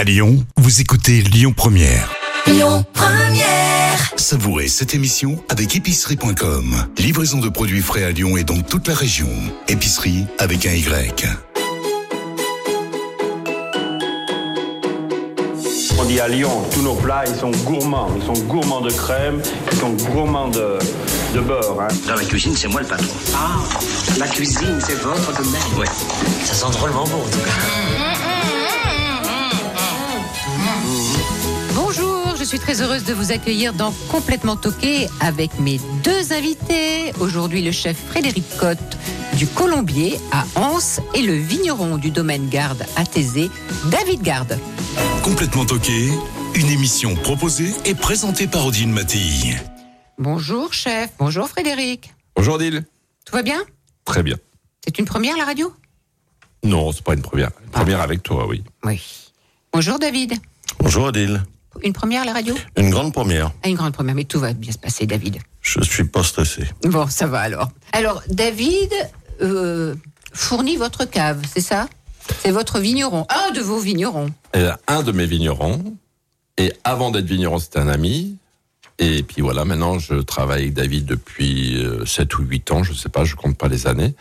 À Lyon, vous écoutez Lyon Première. Lyon Première. Savourez cette émission avec épicerie.com. Livraison de produits frais à Lyon et dans toute la région. Épicerie avec un Y. On dit à Lyon, tous nos plats, ils sont gourmands. Ils sont gourmands de crème, ils sont gourmands de, de beurre. hein. Dans la cuisine, c'est moi le patron. Ah, la cuisine, c'est votre domaine. Ouais. Ça sent drôlement bon, en tout cas. Je suis très heureuse de vous accueillir dans Complètement Toqué avec mes deux invités. Aujourd'hui, le chef Frédéric Cotte du Colombier à Anse et le vigneron du domaine Garde à Thésée, David Garde. Complètement toqué, une émission proposée et présentée par Odile Mattei. Bonjour chef, bonjour Frédéric. Bonjour Dil. Tout va bien? Très bien. C'est une première la radio? Non, c'est pas une première. Une première avec toi, oui. Oui. Bonjour David. Bonjour Adil. Une première la radio? Une grande première. Ah, Une grande première, mais tout va bien se passer David. Je suis pas stressé. Bon, ça va alors. Alors, David euh, fournit votre cave, c'est ça? C'est votre vigneron, un de vos vignerons. Et un de mes vignerons. Et avant d'être vigneron, c'était un ami. Et puis voilà, maintenant, je travaille avec David depuis euh, 7 ou 8 ans, je sais pas, je compte pas les années.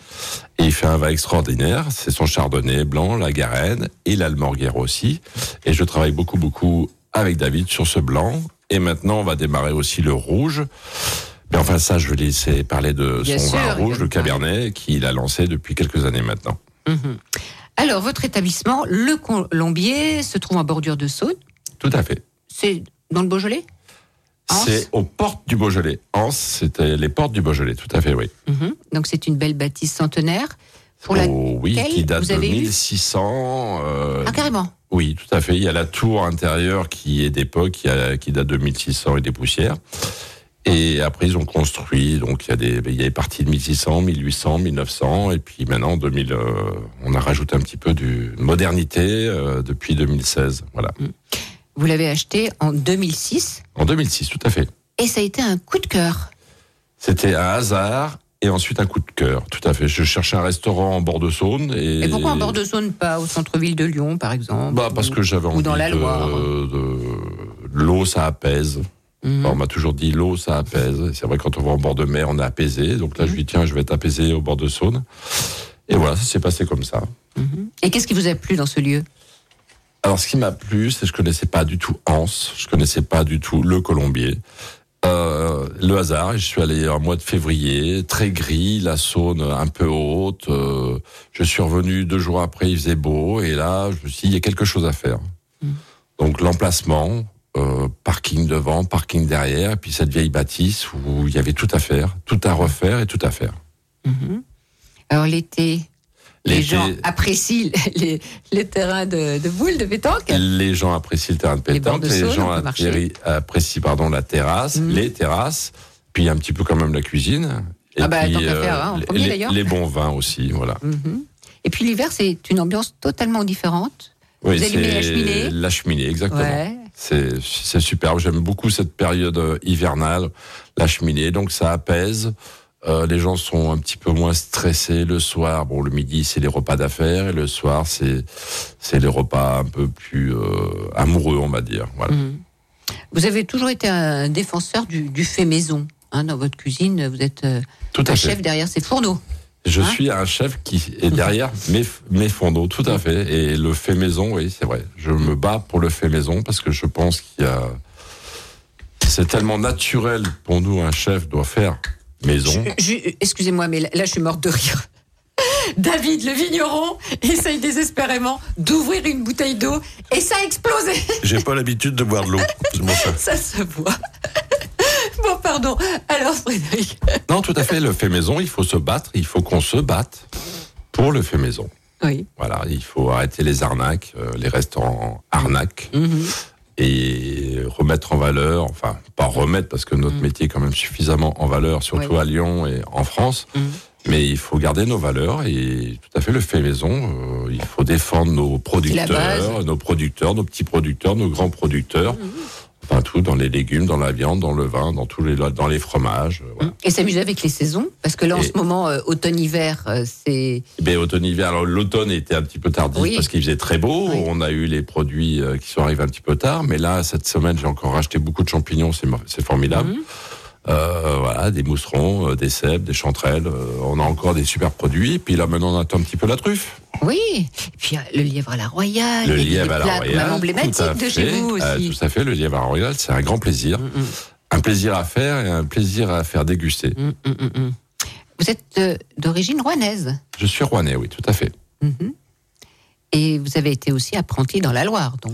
Et il fait un vin extraordinaire. C'est son chardonnay blanc, la Garenne et l'Almorguer aussi. Et je travaille beaucoup, beaucoup avec David sur ce blanc. Et maintenant, on va démarrer aussi le rouge. Mais enfin, ça, je vais laisser parler de Bien son sûr, vin rouge, le. Cabernet, qu'il a lancé depuis quelques années maintenant. Mhm. Alors, votre établissement, le Colombier, se trouve en bordure de Saône. Tout à fait. C'est dans le Beaujolais? C'est aux portes du Beaujolais. Anse, c'était les portes du Beaujolais, tout à fait, oui. Mhm. Donc, c'est une belle bâtisse centenaire. Pour. Oh, oui, qui date de avez eu 1600. euh, Ah, carrément. oui, tout à fait. Il y a la tour intérieure qui est d'époque, qui, a- qui date de 1600 et des poussières. Et après, ils ont construit, donc il y a des, il y a des parties de 1600, 1800, 1900, et puis maintenant, 2000, euh, on a rajouté un petit peu de modernité euh, depuis 2016. Voilà. Vous l'avez acheté en 2006 En 2006, tout à fait. et ça a été un coup de cœur. C'était un hasard et ensuite un coup de cœur, tout à fait. Je cherchais un restaurant en bord de Saône et. Et pourquoi en bord de Saône, pas au centre-ville de Lyon, par exemple Bah parce ou- que j'avais envie dans la de, Loire? l'eau ça apaise. Mhm. Enfin, on m'a toujours dit l'eau ça apaise. C'est vrai quand on va en bord de mer on est apaisé. Donc là je Mhm. lui dis tiens je vais être apaisé au bord de Saône. Et voilà ça s'est passé comme ça. Et qu'est-ce qui vous a plu dans ce lieu? Alors ce qui m'a plu c'est que je connaissais pas du tout Anse, je connaissais pas du tout le Colombier. Euh, le hasard, je suis allé en mois de février, très gris, la Saône un peu haute. euh, je suis revenu deux jours après, il faisait beau, et là, je me suis dit, il y a quelque chose à faire. Donc l'emplacement, euh, parking devant, parking derrière, et puis cette vieille bâtisse où il y avait tout à faire, tout à refaire et tout à faire. Alors l'été, les gens apprécient les, les terrains de, de boules, de pétanque. Les gens apprécient le terrain de Les pétanque, de les gens apprécient pardon la terrasse, Mhm. les terrasses, puis un petit peu quand même la cuisine. Et Ah bah, puis, tant qu'à faire, hein, en les- premier, les, les bons vins aussi, voilà. Mhm. Et puis l'hiver, c'est une ambiance totalement différente. Oui, Vous allumez c'est la cheminée La cheminée, exactement. Ouais. C'est superbe. J'aime beaucoup cette période euh, hivernale, la cheminée. Donc ça apaise. Euh, les gens sont un petit peu moins stressés le soir. Bon, le midi c'est les repas d'affaires et le soir c'est c'est les repas un peu plus euh, amoureux, on va dire. Voilà. Mhm. Vous avez toujours été un défenseur du, du fait maison. hein, dans votre cuisine, vous êtes euh, Tout un à fait. chef derrière ces fourneaux. Je Hein suis un chef qui est derrière mes, mes fondeaux, tout à fait. Et le fait maison, oui, c'est vrai. Je me bats pour le fait maison parce que je pense qu'il y a. C'est tellement naturel pour nous, un chef doit faire maison. Excusez-moi, mais là, là, je suis morte de rire. David, le vigneron, essaye désespérément d'ouvrir une bouteille d'eau et ça a explosé. J'ai pas l'habitude de boire de l'eau. Ça se voit. Bon, pardon. Alors, Frédéric. Non, tout à fait. Le fait maison, il faut se battre. Il faut qu'on se batte pour le fait maison. Oui. Voilà, il faut arrêter les arnaques, euh, les restaurants arnaques. Mhm. Et remettre en valeur, enfin pas remettre parce que notre métier est quand même suffisamment en valeur, surtout Oui. à Lyon et en France. Mhm. Mais il faut garder nos valeurs et tout à fait le fait maison. euh, il faut défendre nos producteurs, nos producteurs, nos petits producteurs, nos grands producteurs. Dans tout, dans les légumes, dans la viande, dans le vin, dans tous les, dans les fromages. euh, voilà. Et s'amuser avec les saisons Parce que là, en Et- ce moment, euh, automne-hiver, euh, c'est. Ben, automne-hiver, alors l'automne était un petit peu tardif Oui. parce qu'il faisait très beau. Oui. On a eu les produits qui sont arrivés un petit peu tard, mais là cette semaine j'ai encore racheté beaucoup de champignons, c'est formidable. Mhm. Euh, voilà, des mousserons, euh, des cèpes, des chanterelles. euh, on a encore des super produits. Puis là maintenant on attend un petit peu la truffe. Oui. Et puis le lièvre à la royale. le lièvre à la royale. à de chez vous aussi. tout à fait, le lièvre à la royale, c'est un grand plaisir. Mm, mm. Un plaisir à faire et un plaisir à faire déguster. Mm. Vous êtes d'origine rouennaise. Je suis rouennais, oui, tout à fait. Mhm. Et vous avez été aussi apprenti dans la Loire, donc.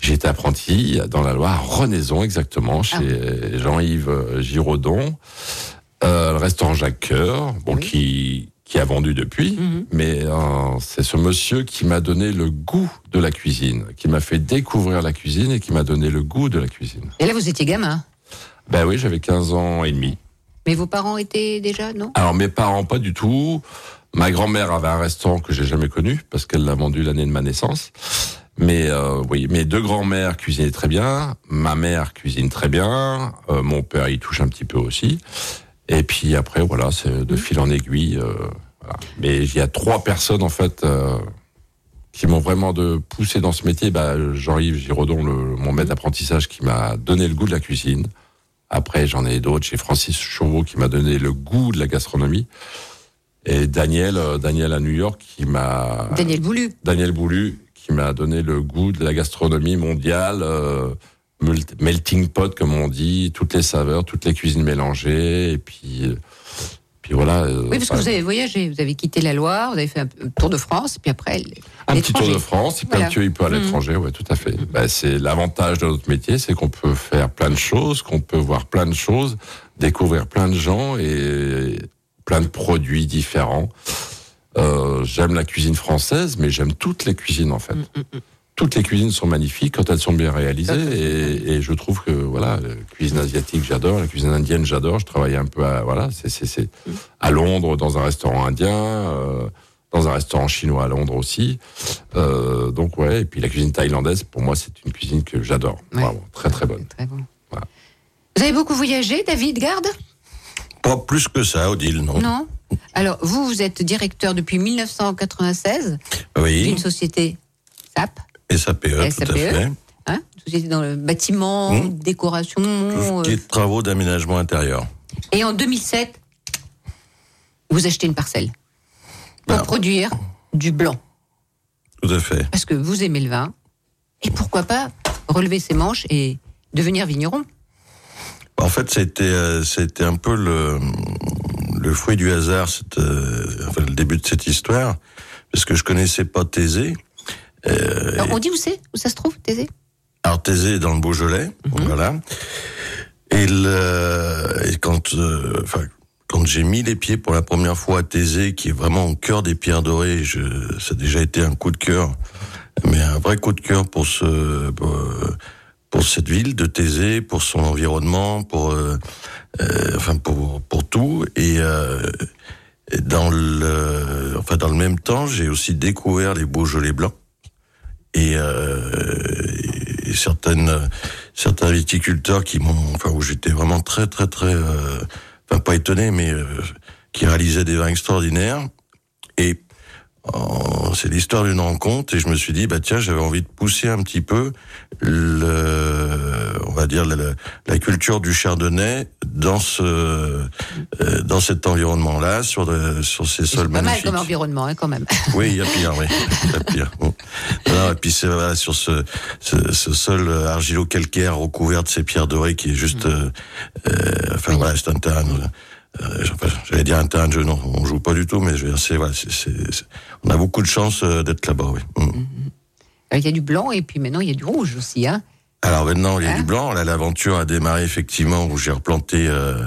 J'ai été apprenti dans la Loire, Renaison exactement, Ah. chez Jean-Yves euh, Giraudon, euh, le restaurant Jacques Coeur, bon, Oui. qui, qui a vendu depuis, Mhm. mais euh, c'est ce monsieur qui m'a donné le goût de la cuisine, qui m'a fait découvrir la cuisine et qui m'a donné le goût de la cuisine. Et là, vous étiez gamin. Ben oui, j'avais 15 ans et demi. Mais vos parents étaient déjà, non? Alors mes parents, pas du tout. Ma grand-mère avait un restaurant que j'ai jamais connu parce qu'elle l'a vendu l'année de ma naissance. Mais euh, oui, mes deux grands-mères cuisinaient très bien. Ma mère cuisine très bien. Euh, mon père y touche un petit peu aussi. Et puis après, voilà, c'est de fil en aiguille. euh, voilà. Mais il y a trois personnes en fait euh, qui m'ont vraiment de poussé dans ce métier. Bah, Jean-Yves Giraudon, le, mon maître d'apprentissage, qui m'a donné le goût de la cuisine. Après, j'en ai d'autres chez Francis Chauveau qui m'a donné le goût de la gastronomie. Et Daniel, euh, Daniel à New York qui m'a Daniel Boulu. Daniel Boulu qui m'a donné le goût de la gastronomie mondiale, euh, melting pot comme on dit, toutes les saveurs, toutes les cuisines mélangées et puis euh, puis voilà. Oui, parce que vous avez voyagé, vous avez quitté la Loire, vous avez fait un tour de France, et puis après. un petit tour de France, il peut Voilà. un petit peu à Mhm. l'étranger, ouais, tout à fait. Bah, c'est l'avantage de notre métier, c'est qu'on peut faire plein de choses, qu'on peut voir plein de choses, découvrir plein de gens et plein de produits différents. Euh, j'aime la cuisine française, mais j'aime toutes les cuisines en fait. Mm, mm, mm. Toutes les cuisines sont magnifiques quand elles sont bien réalisées et, et je trouve que voilà, la cuisine asiatique j'adore, la cuisine indienne j'adore. Je travaillais un peu à voilà, c'est à Londres dans un restaurant indien, euh, dans un restaurant chinois à Londres aussi. Euh, donc ouais, et puis la cuisine thaïlandaise pour moi c'est une cuisine que j'adore, Ouais. vraiment très très bonne. Très bon. Voilà. Vous avez beaucoup voyagé, David Garde Pas plus que ça, Odile, non? Non Alors, vous, vous êtes directeur depuis 1996 Oui, d'une société SAP, SAPE, tout à SAPE. fait. hein, société dans le bâtiment, Mmh. décoration. Tout ce qui euh, travaux d'aménagement intérieur. et en 2007, vous achetez une parcelle pour produire du blanc. Tout à fait. Parce que vous aimez le vin. Et pourquoi pas relever ses manches et devenir vigneron? En fait, c'était euh, c'était un peu le le fruit du hasard, cette, euh, enfin, le début de cette histoire, parce que je connaissais pas Thésée. Euh, Alors, On dit où c'est? Où ça se trouve, Thésée? Alors Thésée est dans le Beaujolais, voilà. Et, le, et quand, euh, enfin, quand j'ai mis les pieds pour la première fois à Thésée, qui est vraiment au cœur des pierres dorées, je, ça a déjà été un coup de cœur, mais un vrai coup de cœur pour ce, pour, euh, pour cette ville de Thésée, pour son environnement, pour, euh, euh, enfin pour pour tout. Et, euh, et dans le, enfin dans le même temps, j'ai aussi découvert les Beaujolais blancs et, euh, et certaines certains viticulteurs qui m'ont enfin où j'étais vraiment très très très enfin pas étonné mais qui réalisaient des vins extraordinaires et c'est l'histoire d'une rencontre et je me suis dit bah tiens j'avais envie de pousser un petit peu le on va dire la, la culture du chardonnay dans ce euh, dans cet environnement là sur le, sur ces C'est sols pas mal magnifiques comme environnement, hein, quand même. oui, il y a pire, oui. Il y a pire. Bon. Non, et puis c'est voilà, sur ce, ce, ce sol euh, argilo-calcaire recouvert de ces pierres dorées qui est juste, euh, euh, enfin voilà, c'est un terrain. Euh, J'allais dire un terrain de jeu, non, on joue pas du tout, mais c'est on a beaucoup de chance euh, d'être là-bas, oui. Mm. Il y a du blanc et puis maintenant il y a du rouge aussi. Hein. Alors maintenant, il y a Hein du blanc. Là, l'aventure a démarré effectivement où j'ai replanté euh,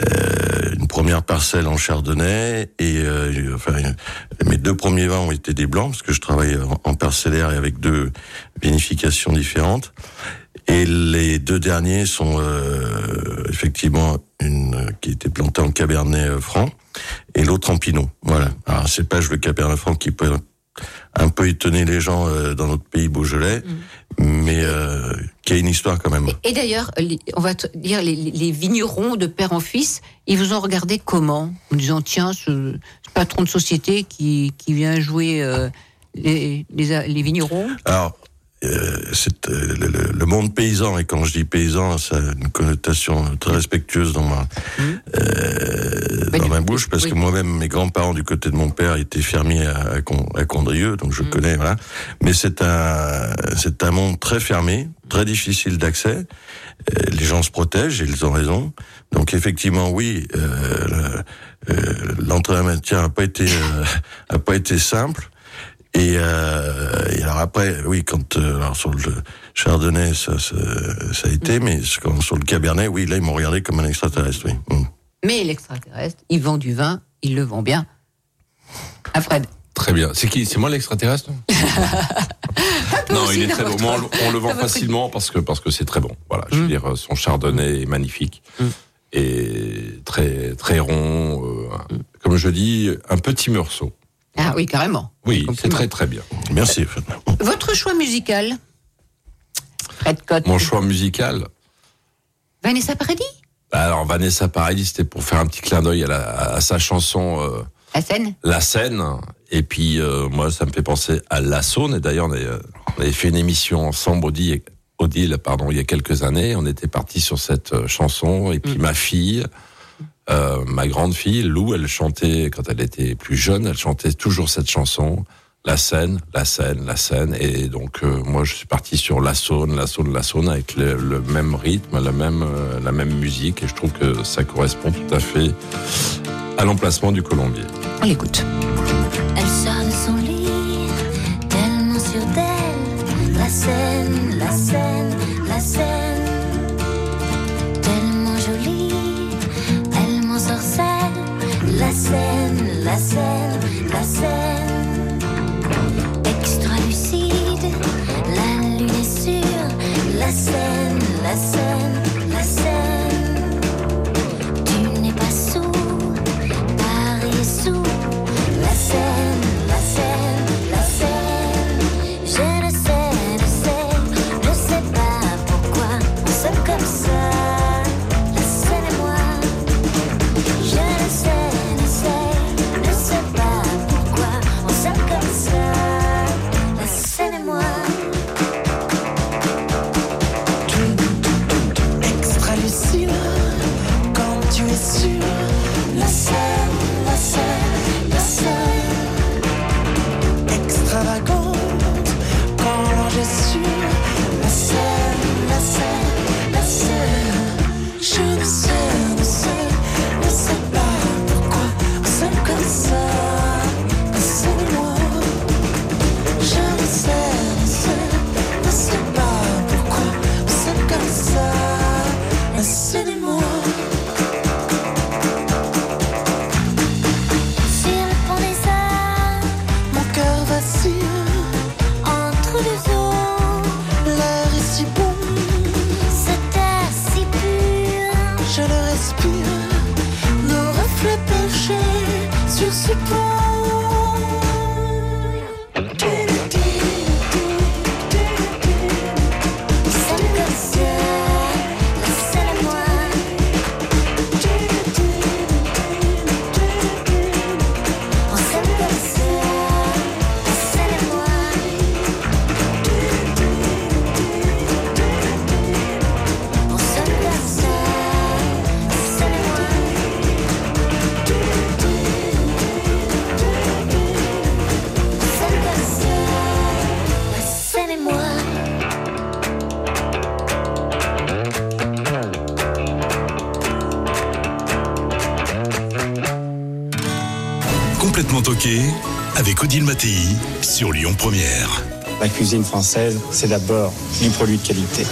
euh, une première parcelle en chardonnay et euh, enfin mes deux premiers vins ont été des blancs parce que je travaille en, parcellaire et avec deux vinifications différentes. Et les deux derniers sont euh, effectivement une qui était plantée en cabernet euh, franc et l'autre en pinot. Voilà. Alors c'est pas le cabernet franc qui peut un peu étonné les gens euh, dans notre pays Beaujolais, mais euh, qui a une histoire quand même. Et d'ailleurs, on va dire, les, les vignerons de père en fils, ils vous ont regardé comment En disant, tiens, ce, ce patron de société qui, qui vient jouer euh, les, les, les vignerons? Alors, euh, c'est euh, le, monde paysan, et quand je dis paysan, ça a une connotation très respectueuse dans ma, euh, Bah, dans ma bouche, parce oui. que moi-même, mes grands-parents du côté de mon père étaient fermiers à, à, Con- à Condrieu, donc je connais, voilà. Mais c'est un, c'est un monde très fermé, très difficile d'accès. Les gens se protègent, et ils ont raison. Donc effectivement, oui, le- l'entrée à maintien a pas été, a pas été simple. Et, euh, et alors après, oui, quand euh, alors sur le Chardonnay, ça, ça, ça a été, mais quand- sur le Cabernet, oui, là, ils m'ont regardé comme un extraterrestre, oui. Mm. Mais l'extraterrestre, il vend du vin, il le vend bien. À Fred. Très bien. C'est qui? C'est moi l'extraterrestre? Non, il est très bon. Moi, on, le- on le dans vend facilement parce que parce que c'est très bon. Voilà, je veux Mm. dire, son chardonnay est magnifique et très très rond. euh, Comme je dis, un petit meursault. Ah oui, carrément. Oui, c'est très très bien. Merci. Votre choix musical Fred Cotte. Mon choix musical. Vanessa Paradis Alors Vanessa Paradis, c'était pour faire un petit clin d'œil à, sa chanson euh, La scène La Seine. Et puis euh, moi, ça me fait penser à La Saône. Et d'ailleurs, on, avait, on avait fait une émission ensemble, Odile, Odile, pardon, il y a quelques années. On était parti sur cette euh, chanson. Et puis ma fille, euh, ma grande fille, Lou, elle chantait quand elle était plus jeune. Elle chantait toujours cette chanson. La Seine, la Seine, la Seine. Et donc euh, moi, je suis parti sur La Saône, La Saône, La Saône, avec le, le même rythme, la même, euh, la même musique. Et je trouve que ça correspond tout à fait à l'emplacement du Colombier. On l'écoute. Elle sort de son lit, tellement sûre d'elle. La scène, la scène, scène, la scène, la scène. Mattei sur Lyon Première. La cuisine française, c'est d'abord du produit de qualité.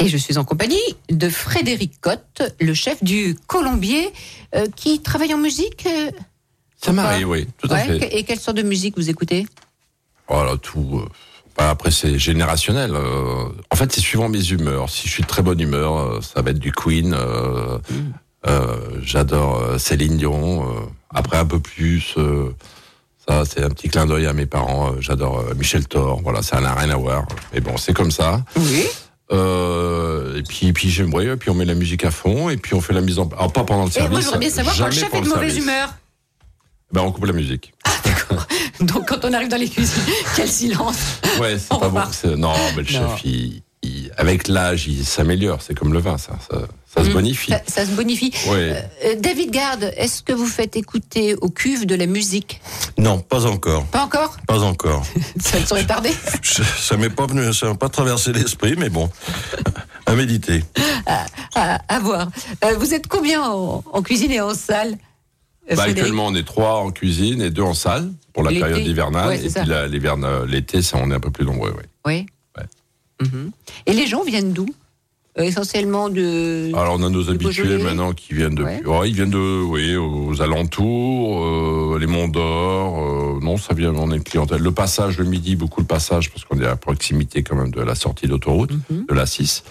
Et je suis en compagnie de Frédéric Cotte, le chef du Colombier, euh, qui travaille en musique. euh, Ça m'arrive, oui, tout à ouais, fait. Et quelle sorte de musique vous écoutez Voilà, tout. euh, bah, après, c'est générationnel. euh, en fait, c'est suivant mes humeurs. Si je suis de très bonne humeur, ça va être du Queen. euh, euh, J'adore Céline Dion. euh, après, un peu plus, euh, Ça, c'est un petit clin d'œil à mes parents. Euh, J'adore euh, Michel Thor. Voilà, ça n'a rien à voir. Mais bon, c'est comme ça. Oui. Euh, et puis, puis j'aime, ouais, et puis on met la musique à fond, et puis on fait la mise en, alors pas pendant le Et service. moi, j'aimerais bien savoir quand le chef est de mauvaise humeur. Ben, on coupe la musique. Donc, quand on arrive dans les cuisines, quel silence. Ouais, c'est pas bon. Non, mais le Non. chef, il, il- avec l'âge, il s'améliore. C'est comme le vin, ça. Ça, ça se Mm. bonifie. Ça, ça se bonifie. Ouais. Euh, David Garde, est-ce que vous faites écouter aux cuves de la musique? Non, pas encore. Pas encore? Pas encore. Ça ne saurait tarder Je- ça m'est pas venu, ça m'a pas traversé l'esprit, mais bon, à méditer. à, à voir. Euh, vous êtes combien en, en cuisine et en salle euh, Bah, actuellement, on est trois en cuisine et deux en salle pour la période hivernale. Ouais, et ça. puis euh, l'été, ça, on est un peu plus nombreux. Ouais. Oui. Mhm. Et les gens viennent d'où? Euh, Essentiellement de. Alors, on a nos habitués Beaujolais maintenant qui viennent de. Ouais. Ils viennent de, oui, aux alentours, euh, les Monts d'Or. euh, non, ça vient, on est une clientèle. Le passage le midi, beaucoup le passage parce qu'on est à proximité quand même de la sortie d'autoroute, Mhm. de la 6.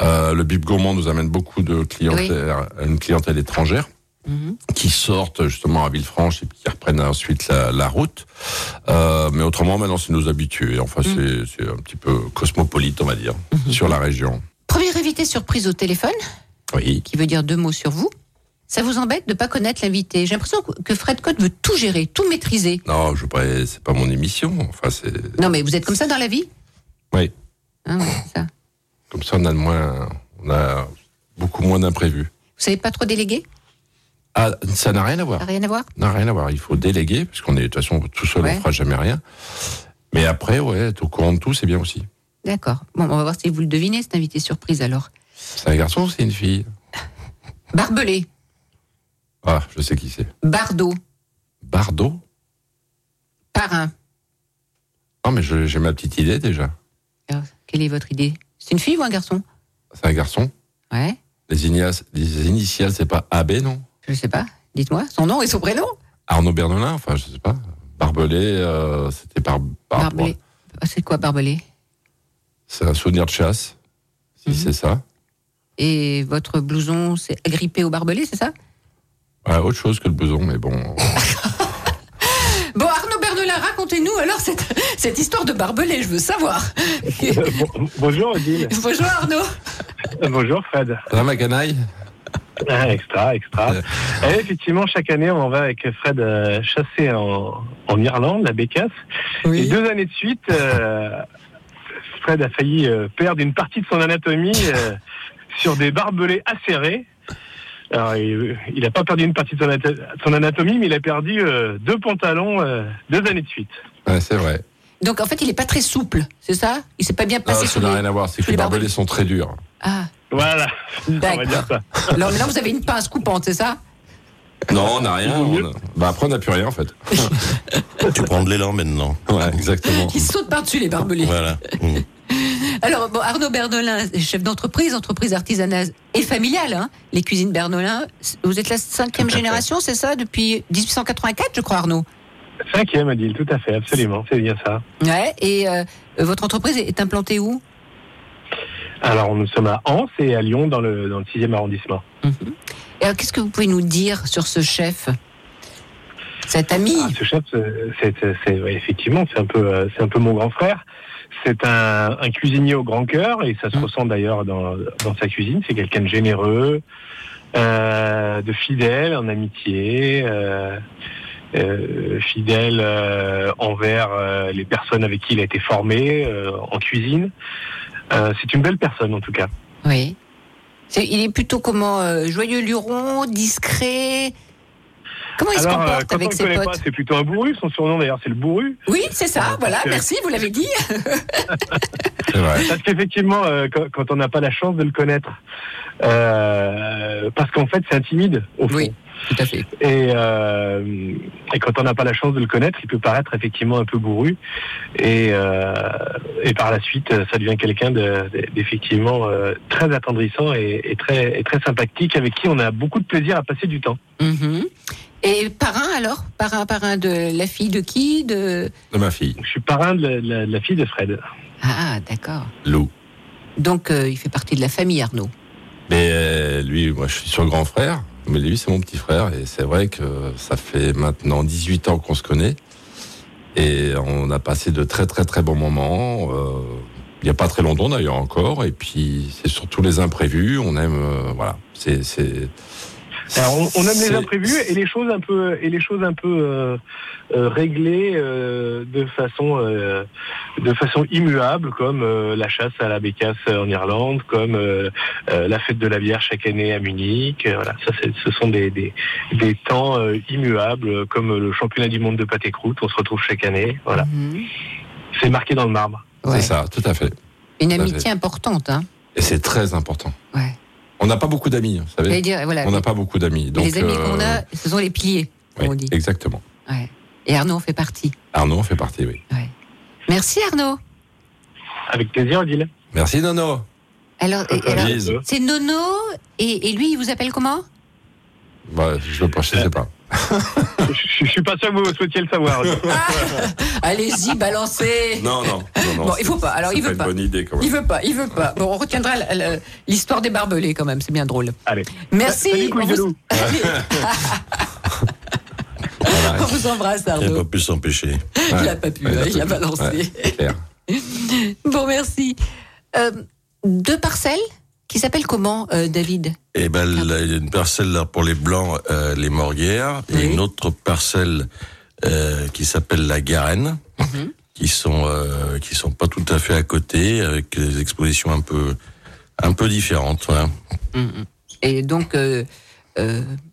Euh, le Bib Gourmand nous amène beaucoup de clientèle, une clientèle étrangère. Mhm. qui sortent justement à Villefranche et qui reprennent ensuite la, la route. Euh, mais autrement, maintenant, c'est nos habitués. Enfin, Mm. c'est- un petit peu cosmopolite, on va dire, Mm-hmm. sur la région. Premier invité surprise au téléphone, Oui. qui veut dire deux mots sur vous. Ça vous embête de ne pas connaître l'invité? J'ai l'impression que Fred Cotte veut tout gérer, tout maîtriser. Non, je c'est pas mon émission. Enfin, c'est Non, mais vous êtes comme ça dans la vie? Oui. Ouais, c'est ça. Comme ça, on a de moins, on a beaucoup moins d'imprévus. Vous savez pas trop déléguer? Ah, ça n'a rien à voir. Ça n'a rien à voir n'a rien à voir. Il faut déléguer, parce qu'on est de toute façon tout seul, Ouais. on fera jamais rien. Mais après, ouais, être au courant de tout, c'est bien aussi. D'accord. Bon, on va voir si vous le devinez, cet invité surprise alors. C'est un garçon ou c'est une fille? Barbelé, Ah, je sais qui c'est. Bardot, Bardot? Parrain. Non, mais je- j'ai ma petite idée déjà. Alors, quelle est votre idée? C'est une fille ou un garçon? C'est un garçon Ouais, Les initiales, les initiales c'est pas AB, non? Je sais pas. Dites-moi, son nom et son prénom? Arnaud Bernolin, enfin, je sais pas. Barbelé, euh, c'était par. par- Barbelé. C'est quoi Barbelé? C'est un souvenir de chasse, si Mhm. c'est ça. Et votre blouson, c'est agrippé au barbelé, c'est ça? Ouais, autre chose que le blouson, mais bon. Bon, Arnaud Bernolin, racontez-nous alors cette, cette histoire de barbelé, je veux savoir. Bon- bonjour Odile. Bonjour Arnaud. Bonjour Fred. Ça va, ma canaille? Extra, extra. Euh. Et effectivement, chaque année, on va avec Fred euh, chasser en, en Irlande, la bécasse. Et deux années de suite, euh, Fred a failli euh, perdre une partie de son anatomie euh, sur des barbelés acérés. Alors, il n'a pas perdu une partie de son, anato- son anatomie, mais il a perdu euh, deux pantalons euh, deux années de suite. Ouais, c'est vrai. Donc en fait, il est pas très souple, c'est ça? Il s'est pas bien Non, passé ça sous n'a rien à voir, c'est que les les barbelés. barbelés sont très durs. Ah, Voilà, on va D'accord. dire ça. alors maintenant vous avez une pince coupante, c'est ça Non, on n'a rien. on a- Bah, après, on n'a plus rien, en fait. Tu prends de l'élan maintenant. Ouais, exactement. Ils sautent par-dessus les barbelés. Voilà. Mm. Alors, bon, Arnaud Bernolin, chef d'entreprise, entreprise artisanale et familiale, hein, les cuisines Bernolin. Vous êtes la cinquième génération, c'est ça, depuis 1884, je crois, Arnaud Cinquième, Odile, tout à fait, absolument, c'est bien ça. Ouais, et euh, votre entreprise est implantée où? Alors, nous sommes à Anse et à Lyon, dans le, dans le 6e arrondissement. Et alors, qu'est-ce que vous pouvez nous dire sur ce chef Cet ami Ah, ce chef, c'est, ouais, effectivement, c'est un peu, euh, c'est un peu mon grand frère. C'est un, un cuisinier au grand cœur et ça se Mm. ressent d'ailleurs dans, dans sa cuisine. C'est quelqu'un de généreux, euh, de fidèle en amitié, euh, euh, fidèle envers les personnes avec qui il a été formé en cuisine. Euh, c'est une belle personne en tout cas. Oui. C'est- il est plutôt comment euh, Joyeux luron, discret? Comment il se Alors, euh, comporte quand on avec ne ses connaît potes? pas, c'est plutôt un bourru. Son surnom d'ailleurs, c'est le bourru. Oui, c'est ça, voilà, que- merci, vous l'avez dit. C'est vrai. Parce qu'effectivement, euh, quand, quand on n'a pas la chance de le connaître, euh, parce qu'en fait, c'est intimide au fond. Oui. Tout à fait. Et, euh, et quand on n'a pas la chance de le connaître, il peut paraître effectivement un peu bourru. Et, euh, et par la suite, ça devient quelqu'un de- d'effectivement euh, très attendrissant et, et très, et très sympathique, avec qui on a beaucoup de plaisir à passer du temps. Mhm. Et parrain alors? Parrain, parrain de la fille de qui? De... De ma fille, Je suis parrain de la, de la- de la fille de Fred. Ah, d'accord. Lou. Donc euh, il fait partie de la famille Arnaud. Mais euh, lui, moi, je suis son grand frère. Mais lui, c'est mon petit frère. Et c'est vrai que ça fait maintenant 18 ans qu'on se connaît. Et on a passé de très très très bons moments. euh, il n'y a pas très longtemps d'ailleurs encore. Et puis c'est surtout les imprévus. On aime, euh, voilà. C'est c'est Alors, on, on aime les imprévus et les choses un peu et les choses un peu euh, euh, réglées euh, de façon euh, de façon immuable, comme euh, la chasse à la bécasse en Irlande, comme euh, euh, la fête de la bière chaque année à Munich. Euh, voilà, ça, c'est- ce sont des des, des temps euh, immuables, comme le championnat du monde de pâté croûte. On se retrouve chaque année. Voilà, Mhm. c'est marqué dans le marbre. Ouais. c'est ça, tout à fait. Une amitié fait. importante, hein. Et c'est très important. Ouais. On n'a pas beaucoup d'amis, vous savez. J'allais dire, voilà. On n'a pas beaucoup d'amis. Donc les amis euh, qu'on a, ce sont les piliers, comme oui, on dit. Exactement. Ouais. Et Arnaud en fait partie. Arnaud en fait partie, oui. Merci Arnaud. Avec plaisir, Odile. Merci Nono. Alors, c'est Nono et, et lui, il vous appelle comment? Bah, je ne sais pas. Je, je suis pas sûr que vous souhaitiez le savoir. Allez-y, balancez. Non, non, non, non. Bon, il faut pas. Alors, il veut une pas. bonne idée quand même. Il veut pas, il veut pas. Bon, on retiendra l'histoire des barbelés quand même, c'est bien drôle. Allez. Merci. Salut, vous... on vous embrasse Il n'a Arnaud. pas pu s'empêcher. Il a pas pu, Ouais, hein, il a balancé. Ouais, c'est clair. Bon, merci. Euh, deux parcelles? Qui s'appellent comment, euh, David? Et ben, là, il y a une parcelle là pour les blancs, euh, les morguières, Oui. et une autre parcelle euh, qui s'appelle la Garenne, Mhm. qui sont qui sont pas tout à fait à côté, avec des expositions un peu un peu différentes. Voilà. Et donc,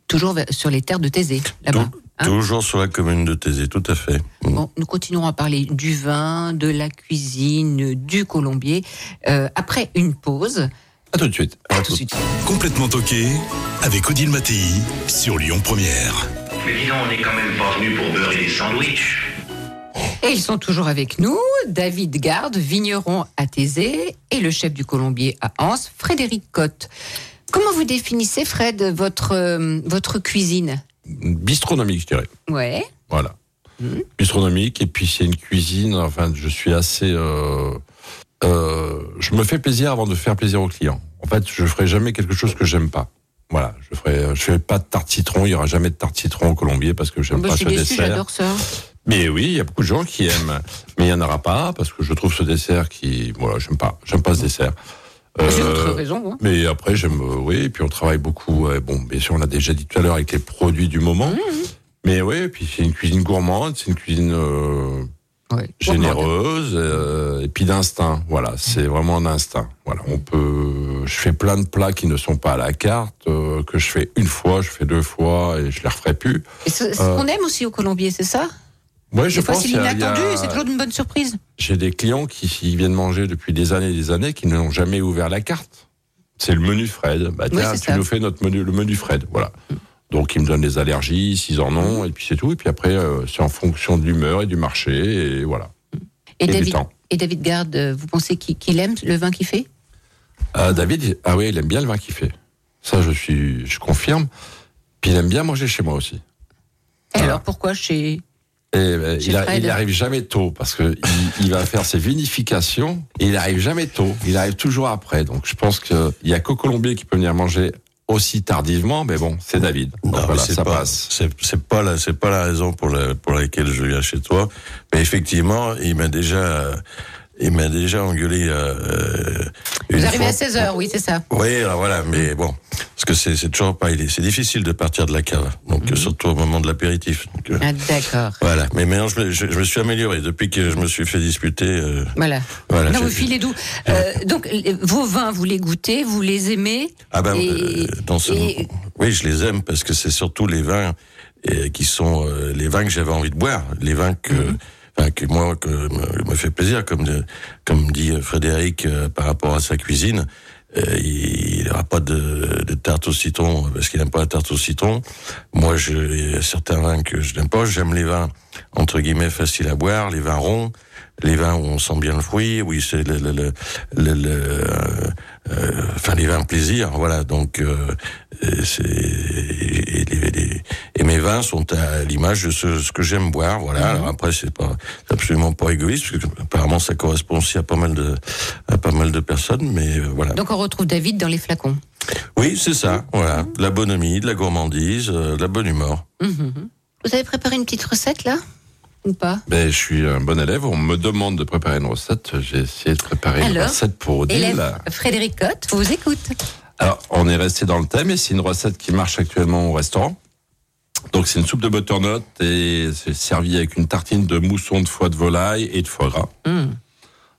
toujours sur les terres de Thésée, là-bas. Hein? Toujours sur la commune de Thésée, tout à fait. Mm. Bon, nous continuerons à parler du vin, de la cuisine, du colombier, euh, après une pause. À tout de suite. À tout de suite. Complètement toqué avec Odile Mattei sur Lyon Première. Mais dis donc, on n'est quand même pas venu pour beurrer des sandwichs. Et ils sont toujours avec nous, David Garde, vigneron à Thésée, et le chef du colombier à Anse, Frédéric Cotte. Comment vous définissez, Fred, votre, euh, votre cuisine? Bistronomique, je dirais. Ouais. Voilà. Bistronomique, et puis c'est une cuisine, enfin, je suis assez... Euh, euh, je me fais plaisir avant de faire plaisir aux clients. En fait, je ferai jamais quelque chose que j'aime pas. Voilà, je ferai, je fais pas de tarte citron, il y aura jamais de tarte citron au colombier parce que j'aime Bah, pas je suis ce déçue, dessert. j'adore ça. Mais oui, il y a beaucoup de gens qui aiment, mais il y en aura pas parce que je trouve ce dessert qui, voilà, j'aime pas, j'aime pas ce dessert. J'ai Euh, autre raison. hein. mais après, j'aime, euh, oui, et puis on travaille beaucoup. euh, bon, bien sûr, on l'a déjà dit tout à l'heure avec les produits du moment. Mais oui, et puis c'est une cuisine gourmande, c'est une cuisine euh, Ouais. généreuse, euh, et puis d'instinct. Voilà, c'est vraiment un instinct. Voilà, on peut. Je fais plein de plats qui ne sont pas à la carte, euh, que je fais une fois, je fais deux fois, et je les referai plus. Et c'est ce Euh, qu'on aime aussi au colombier, c'est ça? Ouais, je Des fois, pense c'est y a- c'est toujours une bonne surprise. J'ai des clients qui qui viennent manger depuis des années et des années qui n'ont jamais ouvert la carte. C'est le menu Fred. Bah Oui, tiens, tu ça. nous fais notre menu, le menu Fred. Voilà. Donc ils me donnent des allergies, s'ils en ont, et puis c'est tout. Et puis après, euh, c'est en fonction de l'humeur et du marché, et voilà. Et, Et du David, temps. et David Garde, euh, vous pensez qu'il qu'il aime le vin qu'il fait? Euh, David, ah oui, il aime bien le vin qu'il fait. Ça, je suis, je confirme. Puis il aime bien manger chez moi aussi. Et Voilà. alors pourquoi chez Et euh, il, a- il arrive jamais tôt parce que il, il va faire ses vinifications et il arrive jamais tôt. Il arrive toujours après. Donc je pense que il y a qu'au Colombier qui peut venir manger aussi tardivement, mais bon, c'est David. Non, voilà, ça pas, passe. c'est, c'est pas la, c'est pas la raison pour la, pour laquelle je viens chez toi. Mais effectivement, il m'a déjà, il m'a déjà engueulé. Euh, une Vous arrivez à 16h, oui, c'est ça. Oui, alors voilà, mais bon, parce que c'est, toujours pas, il est- c'est difficile de partir de la cave, donc euh, surtout au moment de l'apéritif. Euh, Ah, D'accord. Voilà, mais maintenant je, me- je, je me suis amélioré depuis que je me suis fait disputer. euh, Voilà. voilà, non, vous filez d'où Euh, Donc, euh, vos vins, vous les goûtez, vous les aimez Ah ben, Et- euh, dans ce... et- oui, je les aime parce que c'est surtout les vins euh, qui sont euh, les vins que j'avais envie de boire, les vins que, Mhm. Que moi que me, fait plaisir, comme de- comme dit Frédéric euh, par rapport à sa cuisine. euh, il n'aura pas de, de tarte au citron parce qu'il n'aime pas la tarte au citron. Moi, je, certains vins que je n'aime pas. J'aime les vins entre guillemets faciles à boire, les vins ronds, les vins où on sent bien le fruit, oui, c'est le, le, le, le- euh, euh, enfin les vins plaisir, voilà. Donc, euh, euh, c'est les- les- mes vins sont à l'image de ce, ce que j'aime boire, voilà. Alors après, c'est pas absolument pas égoïste, parce que apparemment ça correspond aussi à pas mal de à pas mal de personnes, mais euh, voilà. Donc, on retrouve David dans les flacons. Oui, c'est ça, voilà. De la bonhomie, de la gourmandise, euh, de la bonne humeur. Mhm. Vous avez préparé une petite recette, là? Ou pas? Ben, je suis un bon élève. On me demande de préparer une recette. J'ai essayé de préparer une recette pour Odile. Élève Frédéric Cotte, vous écoute. Alors, on est resté dans le thème et c'est une recette qui marche actuellement au restaurant. Donc, c'est une soupe de butternut et c'est servi avec une tartine de mousson de foie de volaille et de foie gras. Hum.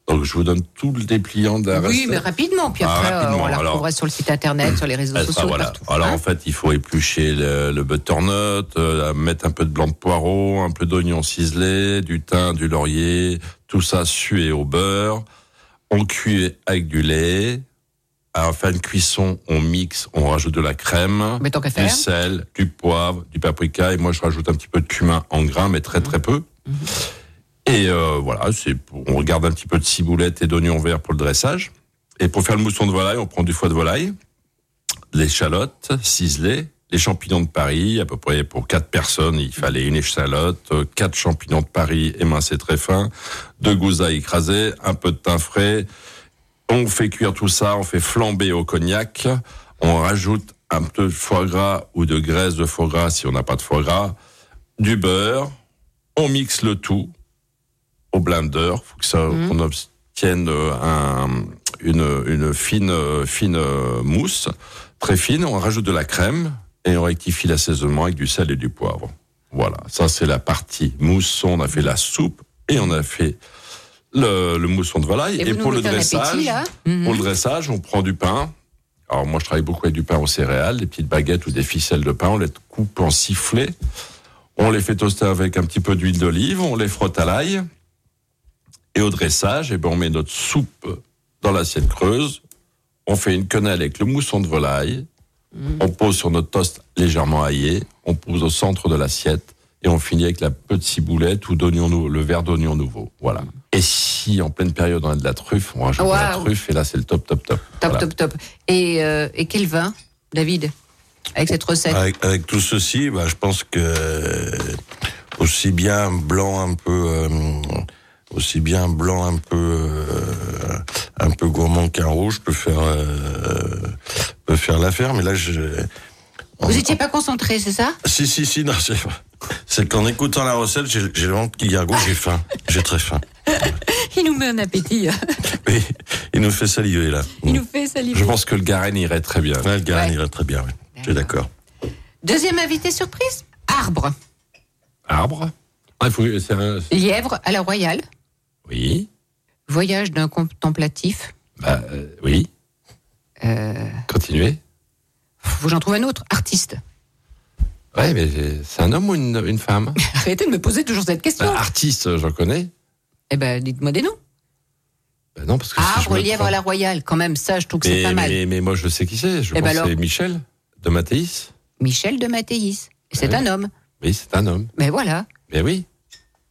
Donc, je vous donne tout le dépliant de la Oui, mais rapidement. Puis Ah, après, euh, rapidement, on la alors. retrouvera sur le site internet, sur les réseaux Ah, ça, sociaux. voilà. partout. Alors Hein en fait, il faut éplucher le, le butternut, euh, mettre un peu de blanc de poireau, un peu d'oignon ciselé, du thym, du laurier, tout ça sué au beurre. On cuit avec du lait. À la fin de cuisson, on mixe, on rajoute de la crème, Mais tant qu'à du faire. sel, du poivre, du paprika et moi je rajoute un petit peu de cumin en grains, mais très très peu. Et euh, voilà, c'est pour- on regarde un petit peu de ciboulette et d'oignon vert pour le dressage. Et pour faire le mousson de volaille, on prend du foie de volaille, l'échalote ciselée, les champignons de Paris, à peu près pour quatre personnes, il fallait une échalote, quatre champignons de Paris émincés très fins, deux gousses écrasées, un peu de thym frais. On fait cuire tout ça, on fait flamber au cognac, on rajoute un peu de foie gras ou de graisse de foie gras si on n'a pas de foie gras, du beurre, on mixe le tout au blender, faut que ça Mhm. qu'on obtienne euh, un, une, une fine euh, fine euh, mousse, très fine. On rajoute de la crème et on rectifie l'assaisonnement avec du sel et du poivre. Voilà, ça c'est la partie mousson. On a fait la soupe et on a fait le, le mousson de volaille. Et pour le appétit, dressage, Mhm. pour le dressage, on prend du pain. Alors moi je travaille beaucoup avec du pain aux céréales, des petites baguettes ou des ficelles de pain. On les coupe en sifflets. On les fait toaster avec un petit peu d'huile d'olive. On les frotte à l'ail. Et au dressage, eh ben, on met notre soupe dans l'assiette creuse. On fait une quenelle avec le mousson de volaille. On pose sur notre toast légèrement aillé. On pose au centre de l'assiette. Et on finit avec la petite ciboulette ou d'oignon nou- le verre d'oignon nouveau. Voilà. Et si en pleine période on a de la truffe, on rajoute de la truffe et là c'est le top, top, top. Top, Voilà. top, top. Et, euh, et quel vin, David, avec cette recette Avec, avec tout ceci, bah, je pense que aussi bien blanc un peu, euh, aussi bien blanc un peu, euh, un peu gourmand qu'un rouge peut faire, euh, peut faire l'affaire. Mais là, je, Vous étiez pas concentré, c'est ça? Si si si, non, c'est, c'est qu'en écoutant la recette, j'ai, le ventre qui gargouille, j'ai faim, j'ai très faim. Il nous met un appétit. Oui, il nous fait saliver là. Il nous fait saliver. Je pense que le Garenne irait très bien. Ouais, le Ouais. irait très bien. oui. Je suis d'accord. Deuxième invité surprise Arbre. Arbre. Ah, il faut, un- Lièvre à la Royale. oui. Voyage d'un contemplatif. Bah, euh, oui. Euh, Continuez. faut que j'en trouve un autre. Artiste. Ouais, mais c'est un homme ou une, une femme? Arrêtez de me poser toujours cette question. Bah, Artiste, j'en connais. Eh ben, dites-moi des noms. Bah non, parce que si je Arbre, me lièvre trompe- à la Royale. Quand même, ça, je trouve que c'est pas mal. mais, mais moi, je sais qui c'est. Je Eh pense ben alors c'est Michel de Mathéis. Michel de Mathéis. C'est Ouais. un homme. Oui, c'est un homme. Mais voilà. Mais oui.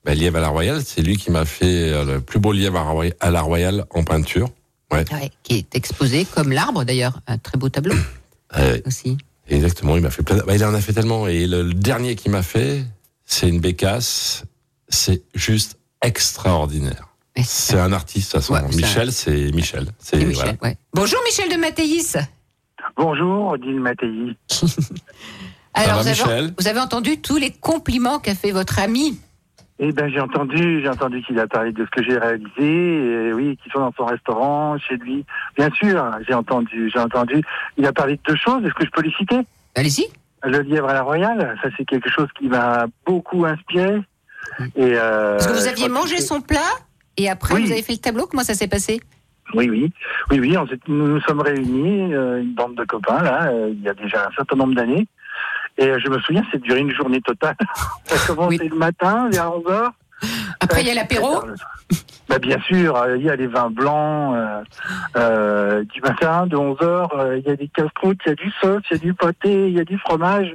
Bah, lièvre à la Royale, c'est lui qui m'a fait euh, le plus beau lièvre à la Royale en peinture. Ouais. Ouais, qui est exposé comme l'arbre, d'ailleurs. Un très beau tableau Euh, aussi. Exactement, il m'a fait plein. de- Bah, il en a fait tellement. Et le, le dernier qu'il m'a fait, c'est une bécasse. C'est juste extraordinaire. C'est un artiste, à son Ouais, nom. c'est Michel, c'est Michel. Voilà. Ouais. Bonjour Michel de Mathéis. Bonjour, Odile Mattei. Alors, va, vous, avez, Michel? vous avez entendu tous les compliments qu'a fait votre ami. Eh ben, j'ai entendu, j'ai entendu qu'il a parlé de ce que j'ai réalisé, et oui, qu'ils sont dans son restaurant, chez lui. Bien sûr, j'ai entendu, j'ai entendu. Il a parlé de deux choses. Est-ce que je peux les citer? Allez-y. Le lièvre à la royale, ça c'est quelque chose qui m'a beaucoup inspiré. Et euh, Parce que vous aviez que mangé son plat et après Oui. vous avez fait le tableau. Comment ça s'est passé? Oui, oui, oui, oui. on nous nous sommes réunis, euh, une bande de copains là, euh, il y a déjà un certain nombre d'années. Et euh, je me souviens, c'est duré une journée totale. ça a commencé Oui. le matin, vers 11 h Après, il y a l'apéro. Bah, bien sûr, euh, il y a les vins blancs euh, euh, du matin, de 11 h il y a des casse-croûtes, il y a du sauce, il y a du pâté, il y a du fromage.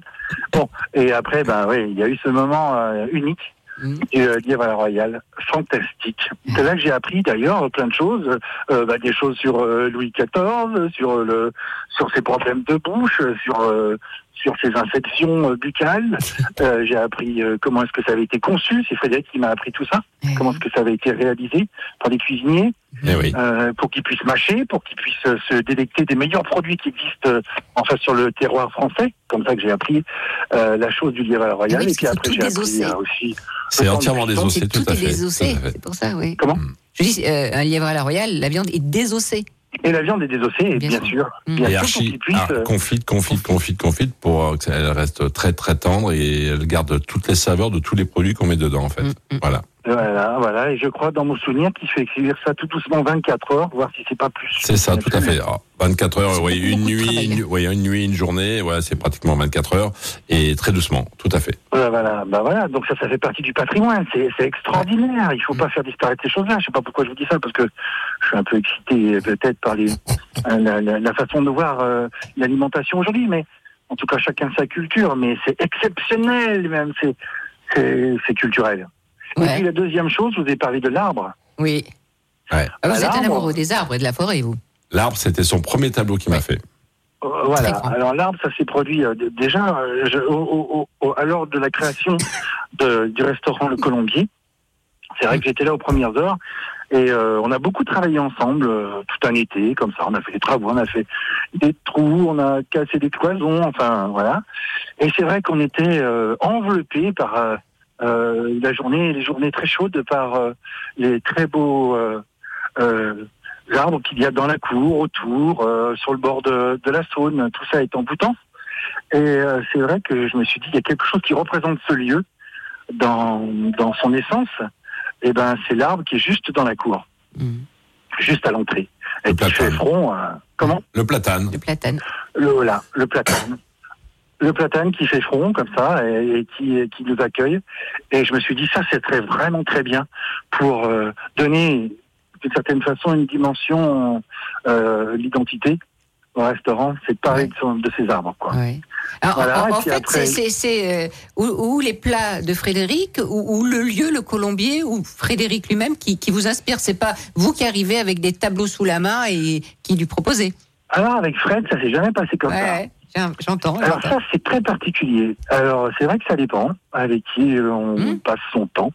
Bon, et après, bah oui, il y a eu ce moment euh, unique Mhm. du euh, à la royale, fantastique. C'est là que j'ai appris d'ailleurs plein de choses, euh, bah, des choses sur euh, Louis XIV, sur le sur ses problèmes de bouche, sur euh, sur ces infections euh, buccales. Euh, j'ai appris euh, comment est-ce que ça avait été conçu. C'est Frédéric qui m'a appris tout ça. Comment est-ce que ça avait été réalisé par les cuisiniers Eh oui. euh, pour qu'ils puissent mâcher, pour qu'ils puissent se délecter des meilleurs produits qui existent euh, enfin sur le terroir français. Comme ça que j'ai appris euh, la chose du lièvre à la royale. Ah oui, et puis après c'est j'ai appris euh, aussi. C'est entièrement désossé, tout tout à fait. désossé, tout c'est pour ça, oui. Comment? Je dis, euh, un lièvre à la royale, la viande est désossée. Et la viande est désossée, Bien bien, sûr. sûr. Mm. Bien Et sûr, archi, puissent. ah, euh, confite, confite, confite, confite pour euh, qu'elle reste très très tendre et elle garde toutes les saveurs de tous les produits qu'on met dedans en fait. Mm, mm. Voilà. Voilà, voilà. Et je crois dans mon souvenir qu'il fait cuire ça tout doucement 24 heures, voir si c'est pas plus. C'est ça, tout à fait. Absolument. Ah, 24 heures, oui, une nuit, une, oui, une nuit, une journée, ouais, c'est pratiquement 24 heures et très doucement, tout à fait. Voilà, voilà, bah voilà. Donc ça, ça fait partie du patrimoine. C'est, c'est extraordinaire. Il faut pas faire disparaître ces choses-là. Je sais pas pourquoi je vous dis ça, parce que je suis un peu excité peut-être par les, euh, la, la- la façon de voir euh, l'alimentation aujourd'hui, mais en tout cas chacun sa culture. Mais c'est exceptionnel, même. C'est, c'est, c'est culturel. Et Ouais. puis la deuxième chose, vous avez parlé de l'arbre. Oui. Ouais. Ah, vous êtes un amoureux des arbres et de la forêt, vous. L'arbre, c'était son premier tableau qu'il m'a fait. Euh, voilà. Alors l'arbre, ça s'est produit euh, déjà euh, je- au, au- au- à l'heure de la création de- du restaurant Le Colombier. C'est vrai que j'étais là aux premières heures et euh, on a beaucoup travaillé ensemble euh, tout un été, comme ça. On a fait des travaux, on a fait des trous, on a cassé des cloisons, enfin voilà. Et c'est vrai qu'on était euh, enveloppé par euh, la journée, les journées très chaudes, par euh, les très beaux euh, euh, arbres qu'il y a dans la cour, autour, euh, sur le bord de, de la Saône. Tout ça est en boutant. Et euh, c'est vrai que je me suis dit, il y a quelque chose qui représente ce lieu dans, dans son essence. Et ben, c'est l'arbre qui est juste dans la cour, Mm. juste à l'entrée. Et Le qui fait platane. front, euh, comment? Le platane. Le platane. le, voilà, le platane. Le platane qui fait front comme ça et, et qui, et qui nous accueille. Et je me suis dit, ça, c'est très, vraiment très bien pour euh, donner d'une certaine façon une dimension euh, l'identité au restaurant. C'est de parler Ouais. de, son- de ces arbres. Quoi. Ouais. Alors, Voilà, en, fait, après- c'est- euh, ou, ou les plats de Frédéric, ou, ou le lieu, le Colombier, ou Frédéric lui-même qui, qui vous inspire. C'est pas vous qui arrivez avec des tableaux sous la main et qui lui proposez. Alors avec Fred, ça s'est jamais passé comme ça. Ouais, j'entends. Alors ça, c'est très particulier. Alors c'est vrai que ça dépend avec qui euh, on Hmm. passe son temps.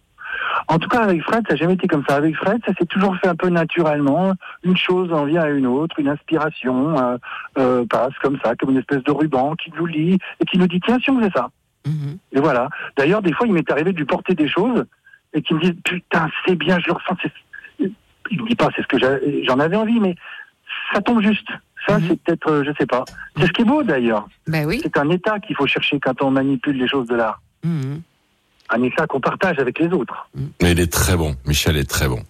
En tout cas, avec Fred, ça n'a jamais été comme ça. Avec Fred, ça s'est toujours fait un peu naturellement. Une chose en vient à une autre, une inspiration euh, euh, passe comme ça, comme une espèce de ruban qui nous lie et qui nous dit tiens, si on faisait ça. Mhm. Et voilà. D'ailleurs, des fois, il m'est arrivé de lui porter des choses et qu'il me dit putain, c'est bien, je le ressens. Il me dit pas, c'est ce que j'en avais envie, mais ça tombe juste. Ça, Mhm. c'est peut-être, euh, je sais pas. C'est ce qui est beau d'ailleurs. Ben oui. C'est un état qu'il faut chercher quand on manipule les choses de l'art. Mhm. Un état qu'on partage avec les autres. Mais il est très bon. Michel est très bon.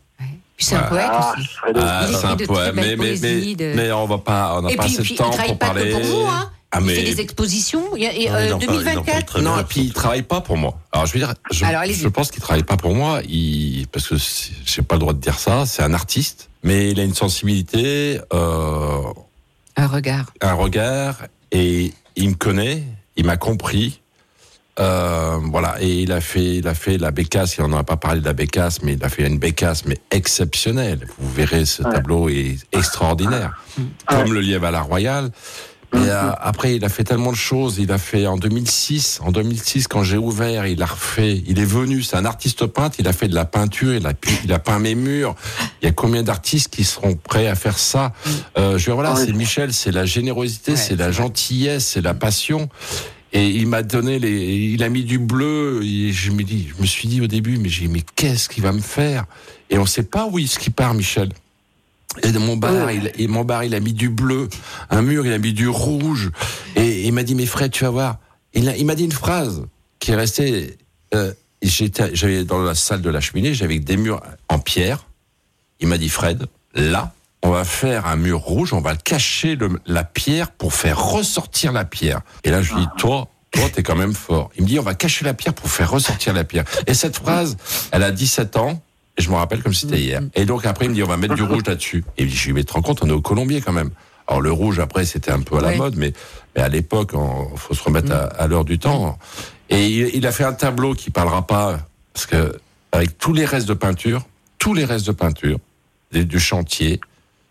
C'est un poète Ah, aussi. Ah, Il c'est un belles Mais, mais, mais, poésies de- mais on va pas, on n'a Et pas puis, assez puis de il temps pour pas parler. que pour vous, hein. Ah, Il mais fait des expositions. Il y a- et, Non, euh, il en parle- il en parle 2024. très Non, bien. et puis il travaille pas pour moi. Alors je veux dire, je, Alors, allez-y. je pense qu'il travaille pas pour moi, il, parce que j'ai pas le droit de dire ça. C'est un artiste, mais il a une sensibilité, euh, Un regard. un regard, et il me connaît, il m'a compris. Euh, voilà, et il a fait, il a fait la bécasse. Il en a pas parlé de la bécasse, mais il a fait une bécasse, mais exceptionnelle. Vous verrez, ce Ouais. tableau est extraordinaire, comme le lièvre à la royale. Et euh, après, il a fait tellement de choses. Il a fait en 2006, en 2006, quand j'ai ouvert, il a refait. Il est venu. C'est un artiste peintre. Il a fait de la peinture. Il a, pu- il a peint mes murs. Il y a combien d'artistes qui seront prêts à faire ça? Euh, Je veux dire, voilà, c'est Michel. C'est la générosité, Ouais, c'est la gentillesse, c'est la passion. Et il m'a donné les, il a mis du bleu. Et je me dis, je me suis dit au début, mais j'ai, mais qu'est-ce qu'il va me faire? Et on sait pas où est-ce qu'il part, Michel. Et mon bar, il, et mon bar, il a mis du bleu. Un mur, il a mis du rouge. Et il m'a dit, mais Fred, tu vas voir. Il, il m'a dit une phrase qui est restée. Euh, j'étais, j'avais dans la salle de la cheminée, j'avais des murs en pierre. Il m'a dit, Fred, là, on va faire un mur rouge, on va cacher le- la pierre pour faire ressortir la pierre. Et là, je lui dis, toi, toi, t'es quand même fort. Il me dit, on va cacher la pierre pour faire ressortir la pierre. Et cette phrase, elle a 17 ans. Et je me rappelle comme si c'était hier. Et donc après, il me dit, on va mettre du rouge là-dessus. Et je lui dis, mais te rends compte, on est au Colombier quand même. Alors le rouge, après, c'était un peu à la Ouais. mode, mais, mais à l'époque, il faut se remettre à, à l'heure du temps. Et il, il a fait un tableau qui parlera pas, parce que avec tous les restes de peinture, tous les restes de peinture, du chantier,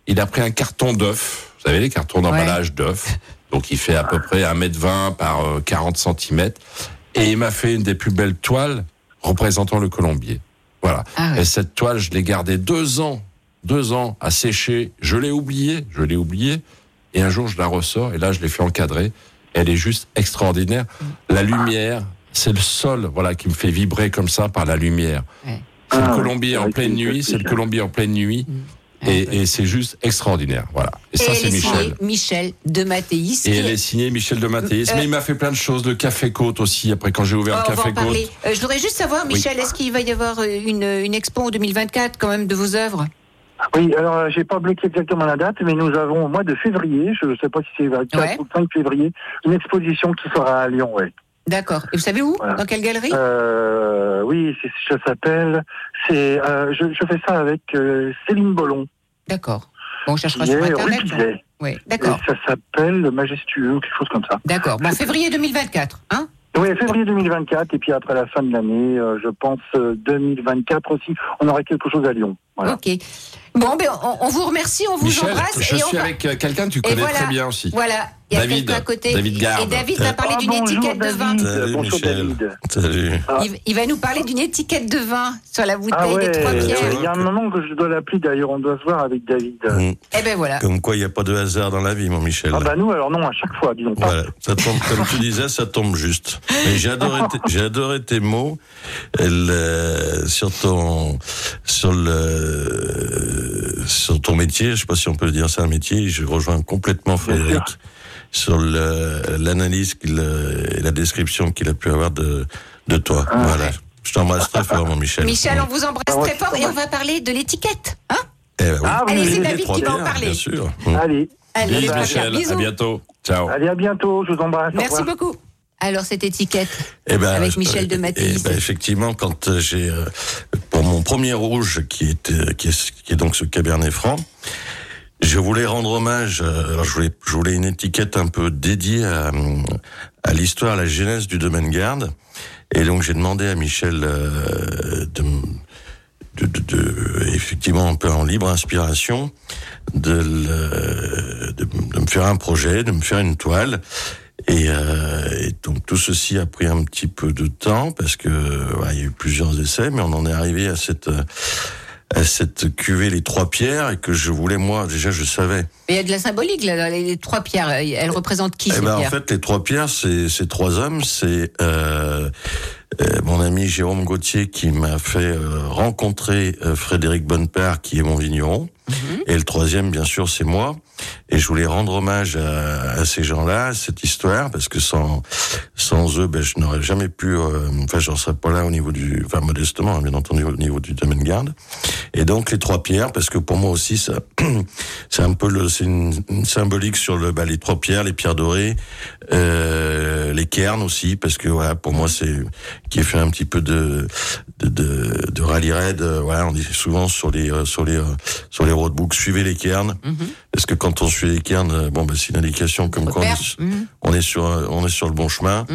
il a pris un carton d'œuf. Vous savez, les cartons d'emballage d'œuf. Donc il fait à peu près 1m20 par euh, 40 cm. Et il m'a fait une des plus belles toiles représentant le colombier. Voilà. Ah ouais. Et cette toile, je l'ai gardée deux ans, deux ans à sécher. Je l'ai oubliée, je l'ai oubliée. Et un jour, je la ressors et là, je l'ai fait encadrer. Elle est juste extraordinaire. La lumière, c'est le sol, voilà, qui me fait vibrer comme ça par la lumière. Ouais. C'est Ah, le colombier c'est en pleine nuit, c'est le colombier en pleine nuit. Et, et c'est juste extraordinaire, voilà. Et, ça, elle c'est est Michel. signée Michel de Mathéis. Et elle est- signée Michel de Mathéis. Euh, Mais il m'a fait plein de choses. Le Café Côte aussi. Après, quand j'ai ouvert Oh, le Café. Côte. Euh, je voudrais juste savoir, Michel, est-ce qu'il va y avoir euh, une, une expo en 2024 quand même de vos œuvres? Oui, alors euh, j'ai pas bloqué exactement la date, mais nous avons au mois de février, je ne sais pas si c'est le 4 Ouais. ou le 5 février, une exposition qui sera à Lyon, ouais. D'accord. Et vous savez où? Voilà. Dans quelle galerie? Euh, oui, c'est, ça s'appelle, c'est, euh, je, je fais ça avec euh, Céline Bollon, D'accord. Bon, on cherchera sur Internet. Pizet. Oui, Et d'accord. ça s'appelle le Majestueux ou quelque chose comme ça. D'accord. Bon, février 2024, hein? Oui, février 2024, et puis après la fin de l'année, euh, je pense euh, 2024 aussi, on aura quelque chose à Lyon. Voilà. Ok. Bon, ben, on, on vous remercie, on vous Michel, embrasse. je et on suis va- avec quelqu'un que tu connais voilà. très bien aussi. Voilà, il y a David. quelqu'un à côté. David Garde. Et David va parler Ah, d'une bonjour, étiquette de vin. Salut, Bonjour Michel. David. Salut. Ah. Il, il va nous parler d'une étiquette de vin sur la bouteille Ah ouais, des trois euh, pierres. il y a un moment que je dois l'appeler d'ailleurs, on doit se voir avec David. Mm. Eh ben voilà. Comme quoi, il n'y a pas de hasard dans la vie, mon Michel. Ah bah nous alors non, à chaque fois, disons pas. Voilà, ça tombe, comme tu disais, ça tombe juste. Mais j'ai adoré, tes- j'ai adoré tes mots euh, sur ton, sur le, sur ton métier. Je sais pas si on peut dire, c'est un métier. Je rejoins complètement Frédéric sur l'analyse euh, et la description qu'il a pu avoir de, de toi. Ah, voilà. Je t'embrasse très fort, mon Michel. Michel, on vous embrasse Ah très fort et on va parler de l'étiquette. Hein Eh ben oui. Ah oui, Allez, c'est David qui va en parler. Bien sûr. Allez, Allez, Bisous. Michel. À Bisous. bientôt. Ciao. allez à bientôt, je vous embrasse. Merci beaucoup. Alors, cette étiquette Eh ben, avec je- Michel de eh Matisse. ben, effectivement, quand euh, j'ai euh, pour mon premier rouge qui est qui est, qui est donc ce Cabernet Franc, je voulais rendre hommage. euh, Alors je voulais je voulais une étiquette un peu dédiée à, à l'histoire, à la genèse du domaine garde. Et donc j'ai demandé à Michel euh, de, de, de, effectivement un peu en libre inspiration de, le- de, me faire un projet, de me faire une toile. Et, euh, et donc tout ceci a pris un petit peu de temps parce que voilà, il y a eu plusieurs essais, mais on en est arrivé à cette cette cuvée les trois pierres et que je voulais moi déjà je savais. Mais il y a de la symbolique là, les, les trois pierres. Elles représentent qui Eh ces ben, en fait, les trois pierres, c'est c'est trois hommes. C'est euh, euh, mon ami Jérôme Gauthier qui m'a fait euh, rencontrer euh, Frédéric Bonnepère, qui est mon vigneron. Et le troisième, bien sûr, c'est moi. Et je voulais rendre hommage à, à ces gens-là, à cette histoire, parce que sans sans eux, ben, je n'aurais jamais pu. euh, Enfin, je ne serais pas là au niveau du, enfin modestement, hein, bien entendu, au niveau du domaine garde. Et donc les trois pierres, parce que pour moi aussi, ça, c'est un peu le, c'est une, une symbolique sur le, bah, les trois pierres, les pierres dorées, euh, les cairns aussi, parce que voilà, pour moi, c'est qui fait un petit peu de de de, de rallye raid. euh, voilà, on dit souvent sur les euh, sur les euh, sur les roadbooks, suivez les cairns, parce que quand on suit les cairns, euh, bon, bah, c'est une indication comme quoi on Repère. est, Mhm. on est sur euh, on est sur le bon chemin.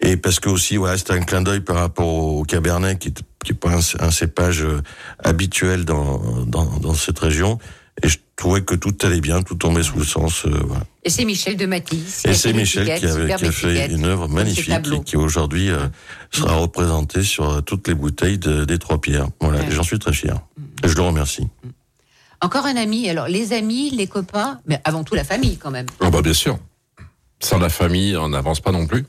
Et parce que aussi, voilà, c'était un clin d'œil par rapport au Cabernet, qui est, qui est pas un, un cépage euh, habituel dans, dans, dans cette région. Et je trouvais que tout allait bien, tout tombait sous le sens. euh, voilà. Et c'est Michel de Matisse. Et c'est Michel qui, avait, superbe qui a fait une œuvre magnifique et qui aujourd'hui euh, sera représentée sur euh, toutes les bouteilles de- des trois pierres. Voilà, Ouais. j'en suis très fier. Et je le remercie. Encore un ami. Alors, les amis, les copains, mais avant tout la famille quand même. Ah bah bien sûr. Sans la famille, on n'avance pas non plus.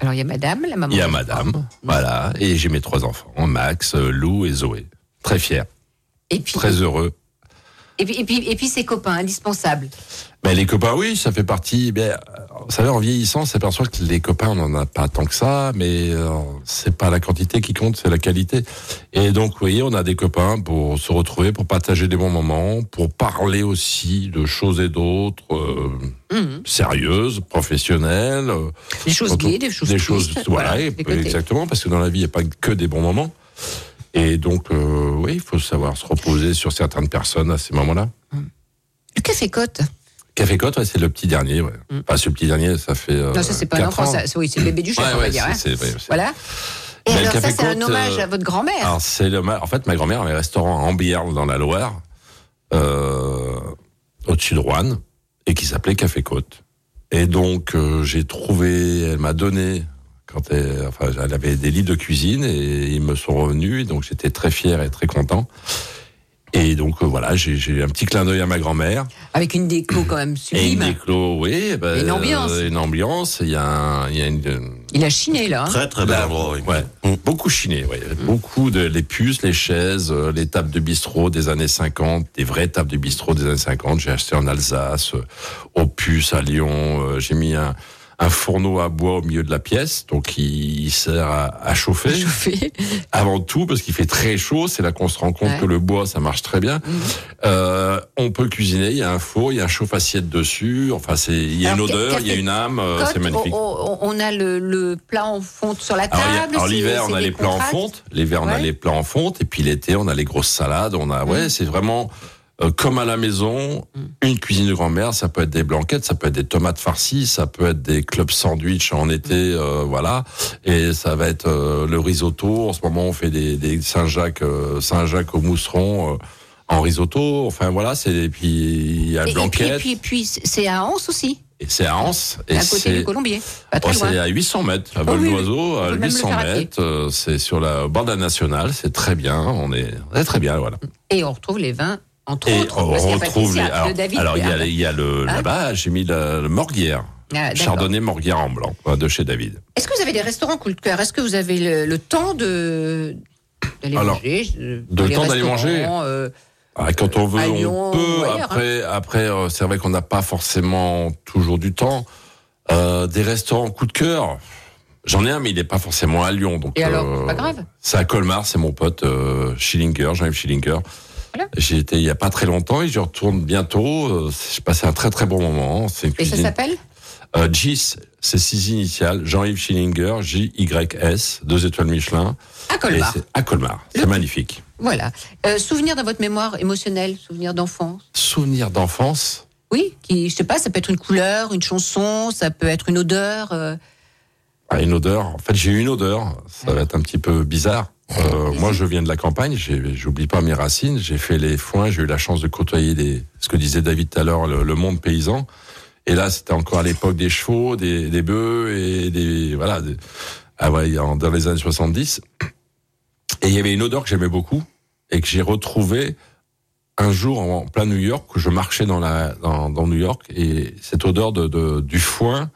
Alors, il y a madame, la maman. Il y a madame, voilà, et j'ai mes trois enfants, Max, Lou et Zoé. Très fier, Et puis, très heureux. Et puis, et puis, et puis ses copains, indispensables. Mais les copains, oui, ça fait partie. Ben, vous savez, en vieillissant, on s'aperçoit que les copains, on n'en a pas tant que ça, mais euh, c'est pas la quantité qui compte, c'est la qualité. Et donc, vous voyez, on a des copains pour se retrouver, pour partager des bons moments, pour parler aussi de choses et d'autres, euh, Mhm. sérieuses, professionnelles. euh, Des choses gaies, des choses des choses, voilà, côtés. exactement, parce que dans la vie, il n'y a pas que des bons moments. Et donc, euh, oui, il faut savoir se reposer sur certaines personnes à ces moments-là. Le café côte. Café Côte, ouais, c'est le petit dernier. Ouais. Enfin, ce petit dernier, ça fait. euh, Mm. non, ça, c'est pas l'enfant, ans. ça, c'est- oui, c'est le bébé du chef, Ouais, on va dire. hein. Voilà. Et Mais alors, ça, c'est un hommage euh, à votre grand-mère. Alors, c'est en fait, ma grand-mère avait un restaurant à Ambierle dans la Loire, euh, au-dessus de Rouen, et qui s'appelait Café Côte. Et donc euh, j'ai trouvé, elle m'a donné quand elle, enfin, elle avait des livres de cuisine et ils me sont revenus. Donc j'étais très fier et très content. Et donc euh, voilà, j'ai un petit clin d'œil à ma grand-mère. Avec une déco quand même Et une sublime. déclos, oui. bah, une ambiance. euh, une ambiance. Il y a, un- il y a une, Il a chiné là. hein. Très très bel endroit, oui. ouais, beaucoup chiné, ouais. Beaucoup de les puces, les chaises, euh, les tables de bistrot des années 50, des vraies tables de bistrot des années 50. J'ai acheté en Alsace, aux puces à Lyon. J'ai mis un, un fourneau à bois au milieu de la pièce, donc il, il sert à, à chauffer. Chauffé. Avant tout, parce qu'il fait très chaud, c'est là qu'on se rend compte Ouais. que le bois, ça marche très bien. Mhm. Euh, on peut cuisiner, il y a un four, il y a un chauffe-assiette dessus. Enfin, c'est, il y a Alors, une odeur, il y a une âme, euh, c'est magnifique. On, on- a le, le plat en fonte sur la table. Alors, l'hiver, on a les plats en fonte. L'hiver, on a les plats en fonte. Et puis l'été, on a les grosses salades. On a, ouais, c'est vraiment euh, comme à la maison, une cuisine de grand-mère. Ça peut être des blanquettes, ça peut être des tomates farcies, ça peut être des clubs sandwich en été, euh, voilà. Et ça va être euh, le risotto. En ce moment, on fait des, des Saint-Jacques, Saint-Jacques au mousseron. en risotto, enfin voilà, c'est et puis il y a Et, blanquette et puis, et puis, c'est à Anse aussi, et c'est à Anse et à côté du Colombier. Oh, c'est à 800 mètres, à Oh, vol oui. d'oiseau, à peut même le 800 faire à pied. mètres. C'est sur la bord de la nationale, c'est très bien. On est, on est très bien, voilà. Et on retrouve les vins, entre Et autres. on parce qu'il y a retrouve les. Alors, le David. alors, il y a, Ah, il y a le Hein là-bas, j'ai mis le, le Morguière, ah. Chardonnay Morguière en blanc, de chez David. Est-ce que vous avez des restaurants coup de cœur? Est-ce que vous avez le, le temps de d'aller manger euh, de le temps d'aller manger euh, Ah, quand on veut, on peut. ailleurs, hein. après, après, euh, c'est vrai qu'on n'a pas forcément toujours du temps. Euh, des restaurants coup de cœur. J'en ai un, mais il n'est pas forcément à Lyon. Donc, Et alors, euh, c'est pas grave? C'est à Colmar, c'est mon pote Schillinger, Jean-Yves Schillinger. J'y étais il y a pas très longtemps et je retourne bientôt. Euh, J'ai passé un très très bon moment. Une Et ça s'appelle Euh, Gis, c'est six initiales. Jean-Yves Schillinger, J-Y-S, deux étoiles Michelin. À Colmar. à Colmar. C'est magnifique. Voilà. Euh, souvenir dans votre mémoire émotionnelle, souvenir d'enfance? Souvenir d'enfance? Oui, qui, je sais pas, ça peut être une couleur, une chanson, ça peut être une odeur. euh, Ah, une odeur. En fait, j'ai une odeur. Ça va être un petit peu bizarre. Euh, moi, je viens de la campagne. J'oublie pas mes racines. J'ai fait les foins. J'ai eu la chance de côtoyer des, ce que disait David tout à l'heure, le, monde paysan. Et là, c'était encore à l'époque des chevaux, des, des bœufs et des voilà. des- ah ouais, dans les années 70. Et il y avait une odeur que j'aimais beaucoup et que j'ai retrouvée un jour en plein New York où je marchais dans la dans, dans New York et cette odeur de, de du foin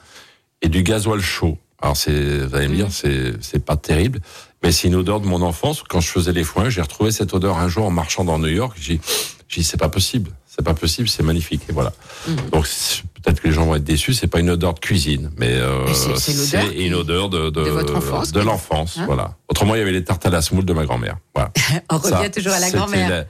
et du gasoil chaud. Alors c'est, vous allez me dire, c'est c'est pas terrible, mais c'est une odeur de mon enfance. Quand je faisais les foins, j'ai retrouvé cette odeur un jour en marchant dans New York. J'ai j'ai dit c'est pas possible, c'est pas possible, c'est magnifique et voilà. Donc c'est- peut-être que les gens vont être déçus, c'est pas une odeur de cuisine, mais, euh, Mais c'est- c'est l'odeur c'est une odeur de de, de votre enfance, de l'enfance, hein voilà. Autrement, il y avait les tartes à la semoule de ma grand-mère. Voilà. On revient toujours à la grand-mère.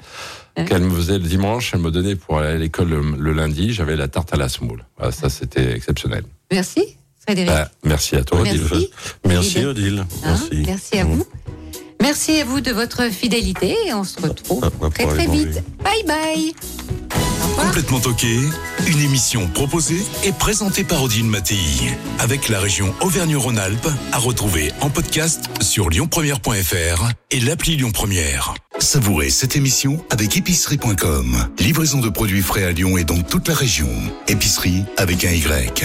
la- Qu'elle me faisait le dimanche, elle me donnait pour aller à l'école le, le lundi, j'avais la tarte à la semoule. Voilà, ça c'était exceptionnel. Merci, Frédéric. Bah, merci à toi, Merci. Odile. Merci Odile. Odile. Hein, Merci. merci à vous. Merci à vous de votre fidélité et on se retrouve Ah, très très vite. Bye bye. Complètement toqué, une émission proposée et présentée par Odile Mattei, avec la région Auvergne-Rhône-Alpes, à retrouver en podcast sur lyonpremière.fr et l'appli Lyon Première. Savourez cette émission avec épicerie.com. Livraison de produits frais à Lyon et dans toute la région. Épicerie avec un Y.